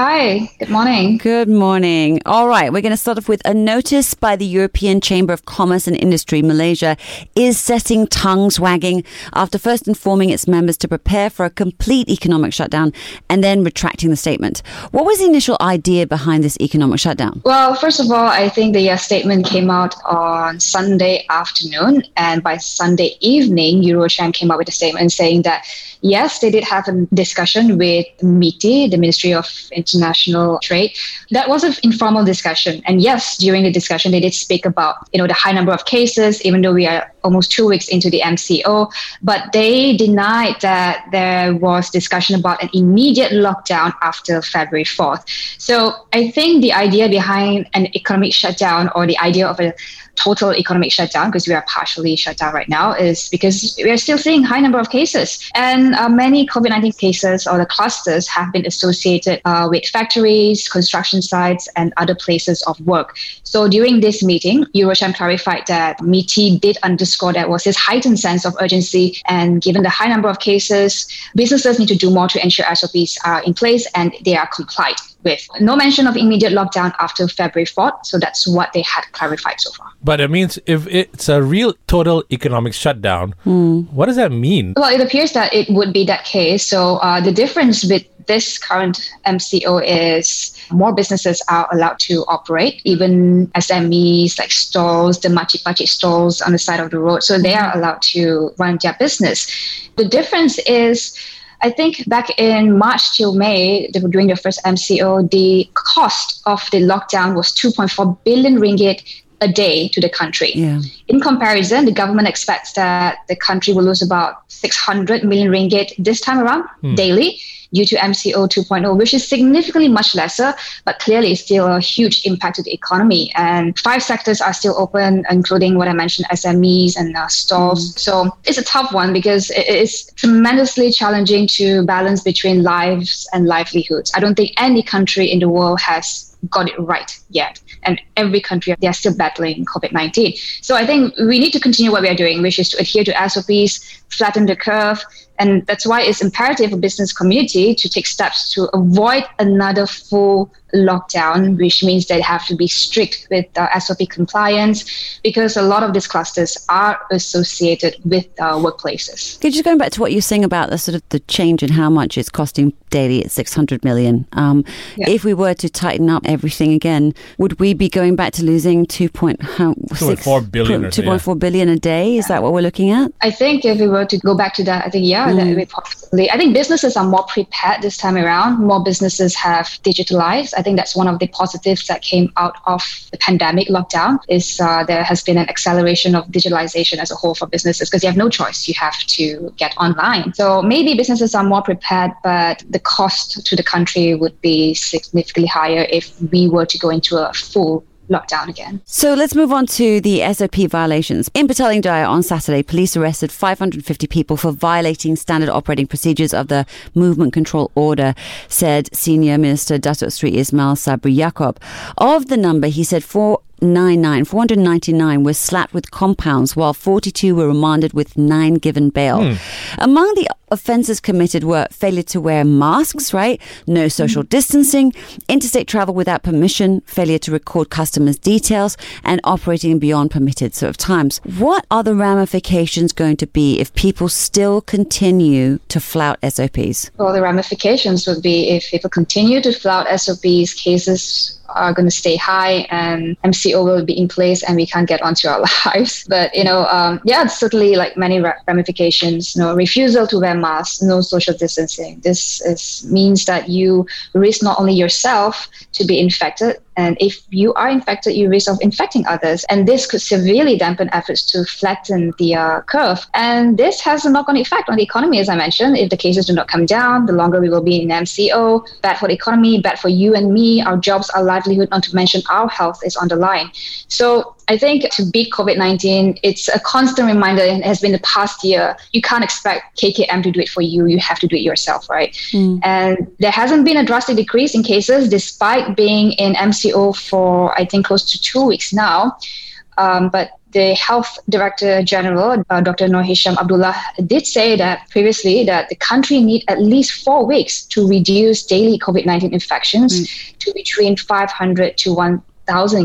Hi, good morning. Good morning. All right, we're going to start off with a notice by the European Chamber of Commerce and Industry. Malaysia is setting tongues wagging after first informing its members to prepare for a complete economic shutdown and then retracting the statement. What was the initial idea behind this economic shutdown? Well, first of all, I think the uh, statement came out on Sunday afternoon, and by Sunday evening, Eurocham came out with a statement saying that yes, they did have a discussion with MITI, the Ministry of International Trade. That was an informal discussion. And yes, during the discussion, they did speak about, you know, the high number of cases, even though we are almost two weeks into the MCO. But they denied that there was discussion about an immediate lockdown after February 4th. So I think the idea behind an economic shutdown or the idea of a total economic shutdown because we are partially shut down right now is because we are still seeing high number of cases and uh, many covid-19 cases or the clusters have been associated uh, with factories construction sites and other places of work so during this meeting eurocham clarified that MITI did underscore that was his heightened sense of urgency and given the high number of cases businesses need to do more to ensure sops are in place and they are complied with. No mention of immediate lockdown after February 4th. So that's what they had clarified so far. But it means if it's a real total economic shutdown, Hmm. what does that mean? Well, it appears that it would be that case. So uh, the difference with this current MCO is more businesses are allowed to operate, even SMEs like stalls, the machi machi stalls on the side of the road. So they are allowed to run their business. The difference is I think back in March till May, during were the first MCO, the cost of the lockdown was 2.4 billion ringgit a day to the country. Yeah. In comparison, the government expects that the country will lose about 600 million ringgit this time around hmm. daily due to MCO 2.0, which is significantly much lesser, but clearly still a huge impact to the economy. And five sectors are still open, including what I mentioned, SMEs and uh, stores. So it's a tough one because it is tremendously challenging to balance between lives and livelihoods. I don't think any country in the world has got it right yet. And every country, they are still battling COVID 19. So I think we need to continue what we are doing, which is to adhere to SOPs, flatten the curve. And that's why it's imperative for business community to take steps to avoid another full lockdown, which means they have to be strict with uh, SOP compliance because a lot of these clusters are associated with uh, workplaces. Okay, just going back to what you're saying about the sort of the change in how much it's costing daily at 600 million. Um, Yeah. If we were to tighten up everything again, would we be going back to losing 2.4 2.4 billion or so, yeah. 2.4 billion a day? Is that what we're looking at? I think if we were to go back to that, I think yeah, that we possibly. I think businesses are more prepared this time around. More businesses have digitalized. I think that's one of the positives that came out of the pandemic lockdown. Is uh, there has been an acceleration of digitalization as a whole for businesses because you have no choice. You have to get online. So maybe businesses are more prepared, but the cost to the country would be significantly higher if we were to go into a full lockdown again. So let's move on to the SOP violations. In Petaling Jaya on Saturday, police arrested 550 people for violating standard operating procedures of the Movement Control Order, said Senior Minister Datuk Sri Ismail Sabri Yaakob. Of the number, he said 499, 499 were slapped with compounds, while 42 were remanded with nine given bail. Hmm. Among the offences committed were failure to wear masks, right? No social hmm. distancing, interstate travel without permission, failure to record customers' details, and operating beyond permitted sort of times. What are the ramifications going to be if people still continue to flout SOPs? Well, the ramifications would be if people continue to flout SOPs, cases are going to stay high and MCO will be in place and we can't get onto our lives. But, you know, um, yeah, it's certainly like many ramifications, you know, refusal to wear masks, no social distancing. This is, means that you risk not only yourself to be infected, and if you are infected, you risk of infecting others. And this could severely dampen efforts to flatten the uh, curve. And this has a knock on effect on the economy, as I mentioned. If the cases do not come down, the longer we will be in MCO, bad for the economy, bad for you and me, our jobs, our livelihood, not to mention our health is on the line. So I think to beat COVID 19, it's a constant reminder, and it has been the past year. You can't expect KKM to do it for you. You have to do it yourself, right? And there hasn't been a drastic decrease in cases despite being in MCO for, I think, close to two weeks now. Um, but the health director general, uh, Dr. Noor Hisham Abdullah, did say that previously that the country need at least four weeks to reduce daily COVID-19 infections mm. to between 500 to 1,000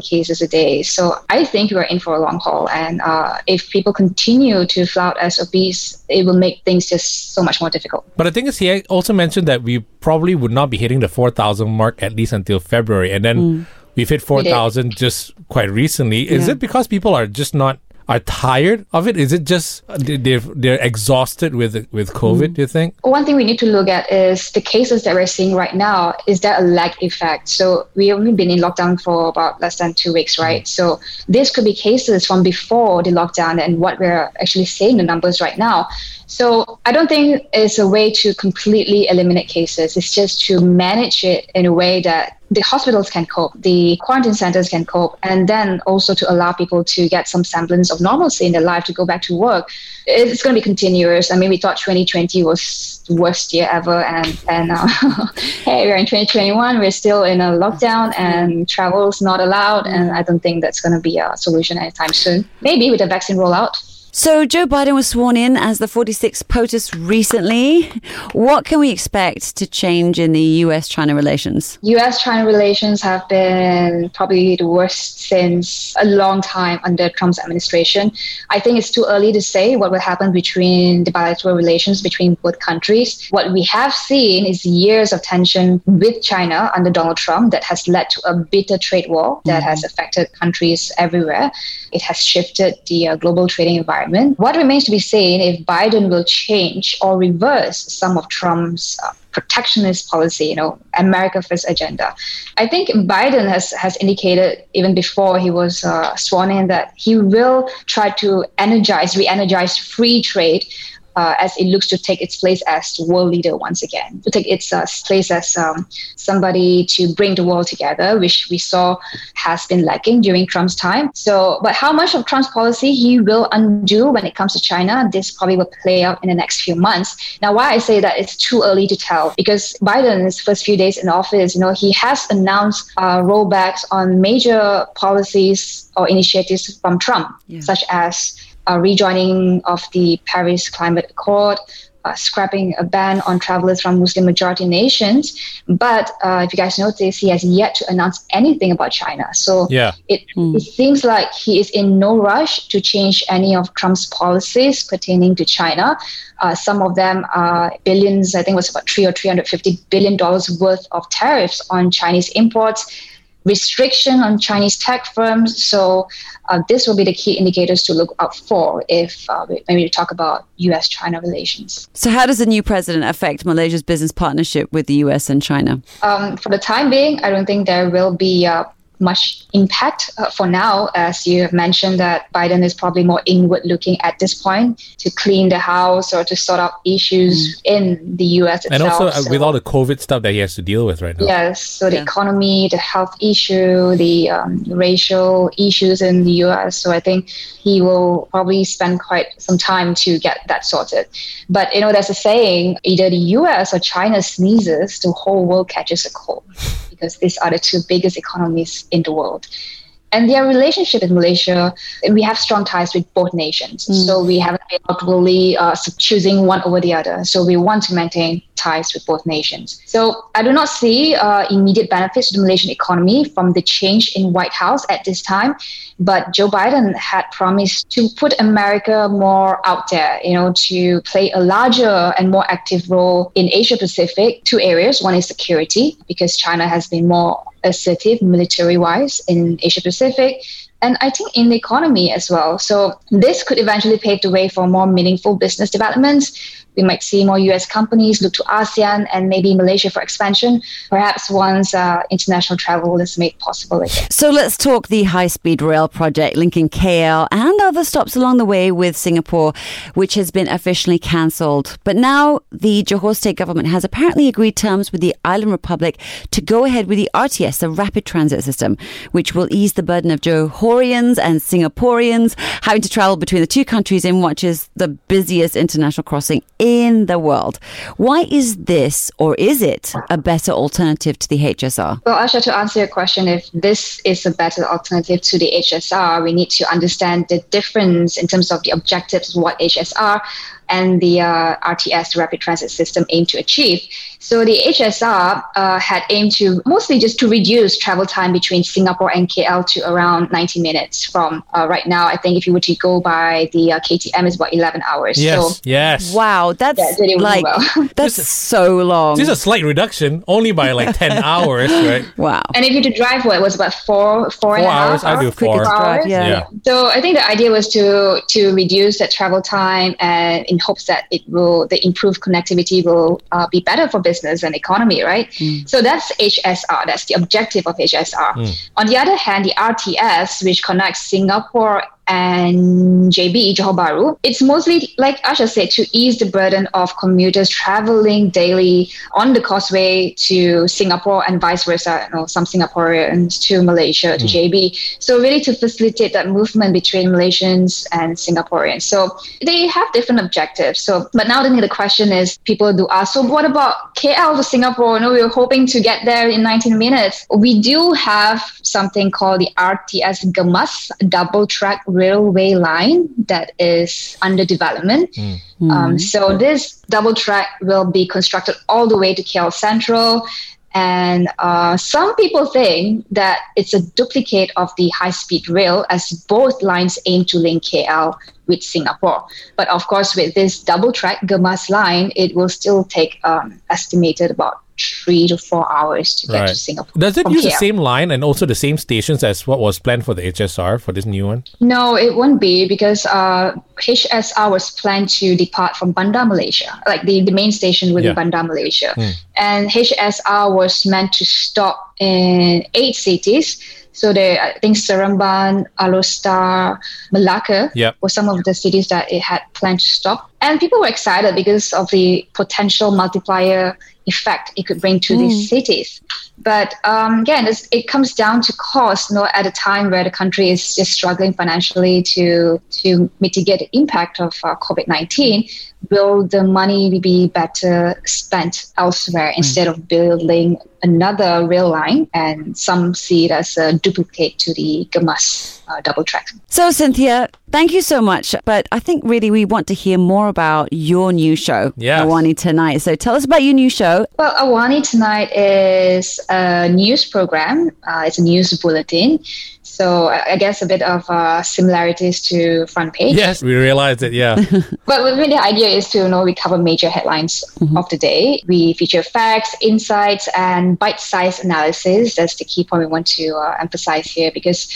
cases a day. So I think we're in for a long haul. And uh, if people continue to flout SOPs, it will make things just so much more difficult. But the thing is, he also mentioned that we probably would not be hitting the 4,000 mark at least until February. And then mm We've hit 4,000 just quite recently. Is yeah. it because people are just not are tired of it? Is it just they're they're exhausted with with COVID? Mm. Do you think? One thing we need to look at is the cases that we're seeing right now. Is there a lag effect? So we've only been in lockdown for about less than two weeks, right? Mm. So this could be cases from before the lockdown and what we're actually seeing the numbers right now. So I don't think it's a way to completely eliminate cases. It's just to manage it in a way that the hospitals can cope, the quarantine centers can cope, and then also to allow people to get some semblance of normalcy in their life to go back to work. It's going to be continuous. I mean, we thought 2020 was the worst year ever, and and uh, hey, we're in 2021. We're still in a lockdown, and travel's not allowed. And I don't think that's going to be a solution anytime soon. Maybe with a vaccine rollout. So, Joe Biden was sworn in as the 46th POTUS recently. What can we expect to change in the US China relations? US China relations have been probably the worst since a long time under Trump's administration. I think it's too early to say what will happen between the bilateral relations between both countries. What we have seen is years of tension with China under Donald Trump that has led to a bitter trade war that mm-hmm. has affected countries everywhere. It has shifted the uh, global trading environment. What remains to be seen if Biden will change or reverse some of Trump's uh, protectionist policy, you know, America First agenda. I think Biden has has indicated even before he was uh, sworn in that he will try to energize, re-energize free trade uh, as it looks to take its place as world leader once again, to take its uh, place as um, somebody to bring the world together, which we saw has been lacking during Trump's time. So, but how much of Trump's policy he will undo when it comes to China, this probably will play out in the next few months. Now, why I say that it's too early to tell, because Biden's first few days in office, you know, he has announced uh, rollbacks on major policies or initiatives from Trump, yeah. such as uh, rejoining of the Paris Climate Accord, uh, scrapping a ban on travelers from Muslim majority nations. But uh, if you guys notice, he has yet to announce anything about China. So yeah. it, mm. it seems like he is in no rush to change any of Trump's policies pertaining to China. Uh, some of them are billions, I think it was about three or three hundred fifty billion dollars worth of tariffs on Chinese imports restriction on Chinese tech firms. So uh, this will be the key indicators to look out for if uh, maybe we talk about U.S.-China relations. So how does the new president affect Malaysia's business partnership with the U.S. and China? Um, for the time being, I don't think there will be uh, much impact uh, for now, as you have mentioned that Biden is probably more inward looking at this point to clean the house or to sort out issues mm. in the U.S. Itself. And also uh, so, with all the COVID stuff that he has to deal with right now. Yes, so the yeah. economy, the health issue, the um, racial issues in the U.S. So I think he will probably spend quite some time to get that sorted. But you know, there's a saying: either the U.S. or China sneezes, the whole world catches a cold because these are the two biggest economies in the world. And their relationship with Malaysia, we have strong ties with both nations. Mm. So we haven't been outwardly uh, choosing one over the other. So we want to maintain ties with both nations. So I do not see uh, immediate benefits to the Malaysian economy from the change in White House at this time. But Joe Biden had promised to put America more out there, you know, to play a larger and more active role in Asia Pacific. Two areas. One is security, because China has been more assertive military wise in Asia Pacific and I think in the economy as well. So this could eventually pave the way for more meaningful business developments we might see more US companies look to ASEAN and maybe Malaysia for expansion, perhaps once uh, international travel is made possible again. So let's talk the high speed rail project linking KL and other stops along the way with Singapore, which has been officially cancelled. But now the Johor state government has apparently agreed terms with the Island Republic to go ahead with the RTS, the rapid transit system, which will ease the burden of Johor Singaporeans and Singaporeans having to travel between the two countries in what is the busiest international crossing in the world. Why is this, or is it, a better alternative to the HSR? Well, Asha, to answer your question, if this is a better alternative to the HSR, we need to understand the difference in terms of the objectives of what HSR and the uh, RTS, the Rapid Transit System, aim to achieve. So the HSR uh, had aimed to mostly just to reduce travel time between Singapore and KL to around 90 minutes. From uh, right now, I think if you were to go by the uh, KTM, it's about 11 hours. Yes, so, yes. Wow, that's yeah, like well. that's just, so long. Just a slight reduction, only by like 10 hours, right? Wow. And if you to drive, what it was about four, four, four and hours. I do four. Drive, yeah. yeah. So I think the idea was to to reduce that travel time and in hopes that it will the improved connectivity will uh, be better for business and economy, right? Mm. So that's HSR. That's the objective of HSR. Mm. On the other hand, the RTS, which connects Singapore and JB, Johor Bahru. It's mostly, like Asha said, to ease the burden of commuters traveling daily on the causeway to Singapore and vice versa, you know, some Singaporeans to Malaysia, to mm. JB. So really to facilitate that movement between Malaysians and Singaporeans. So they have different objectives. So, but now the question is, people do ask, so what about KL to Singapore? You know, we were hoping to get there in 19 minutes. We do have something called the RTS Gemas, double track railway line that is under development. Mm. Um, so this double track will be constructed all the way to KL Central. And uh, some people think that it's a duplicate of the high speed rail, as both lines aim to link KL with Singapore. But of course, with this double track Gemas line, it will still take um, estimated about three to four hours to get right. to Singapore. Does it use the same line and also the same stations as what was planned for the HSR for this new one? No, it won't be because uh, HSR was planned to depart from Bandar Malaysia. Like the, the main station would yeah. be Bandar Malaysia. Hmm. And HSR was meant to stop in eight cities. So there, I think Seremban, Alor Melaka yep. were some of the cities that it had planned to stop. And people were excited because of the potential multiplier effect it could bring to mm. these cities. But um, again, it comes down to cost. You know, at a time where the country is just struggling financially to to mitigate the impact of uh, COVID nineteen, will the money be better spent elsewhere mm. instead of building another rail line? And some see it as a duplicate to the Gemas uh, double track. So, Cynthia, thank you so much. But I think really we want to hear more about your new show, yes. Awani Tonight. So, tell us about your new show. Well, Awani Tonight is a news program, uh, it's a news bulletin. So I guess a bit of uh, similarities to front page. Yes, we realized it. Yeah. but the idea is to you know we cover major headlines mm-hmm. of the day. We feature facts, insights, and bite-sized analysis. That's the key point we want to uh, emphasize here because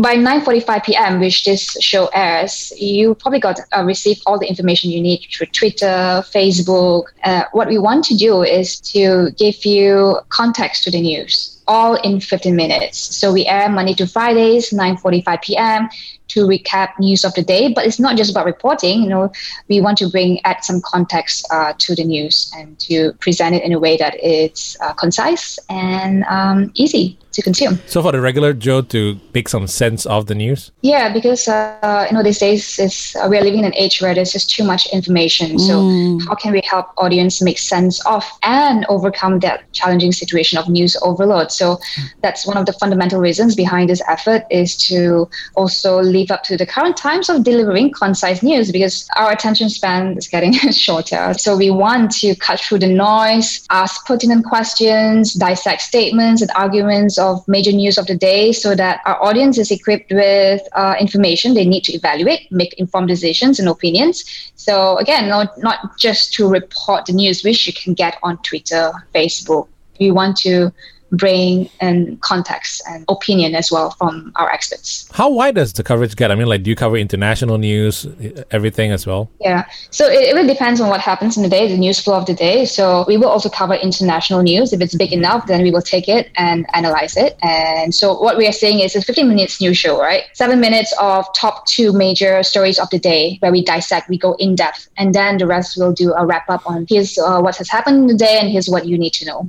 by 9:45 p.m., which this show airs, you probably got uh, received all the information you need through Twitter, Facebook. Uh, what we want to do is to give you context to the news all in 15 minutes. So we air Monday to Fridays, 9:45 p.m. to recap news of the day. But it's not just about reporting. You know, we want to bring add some context uh, to the news and to present it in a way that it's uh, concise and um, easy to consume. So for the regular Joe to make some sense of the news? Yeah, because uh, you know these days is uh, we are living in an age where there's just too much information. So mm. how can we help audience make sense of and overcome that challenging situation of news overload? So that's one of the fundamental reasons behind this effort is to also live up to the current times of delivering concise news because our attention span is getting shorter. So we want to cut through the noise, ask pertinent questions, dissect statements and arguments of major news of the day so that our audience is equipped with uh, information they need to evaluate, make informed decisions and opinions. So again, not, not just to report the news, which you can get on Twitter, Facebook. We want to bring and context and opinion as well from our experts. How wide does the coverage get? I mean, like, do you cover international news, everything as well? Yeah. So it, it really depends on what happens in the day, the news flow of the day. So we will also cover international news. If it's big enough, then we will take it and analyze it. And so what we are saying is a 15 minutes news show, right? Seven minutes of top two major stories of the day where we dissect, we go in depth, and then the rest will do a wrap up on here's uh, what has happened in the day and here's what you need to know.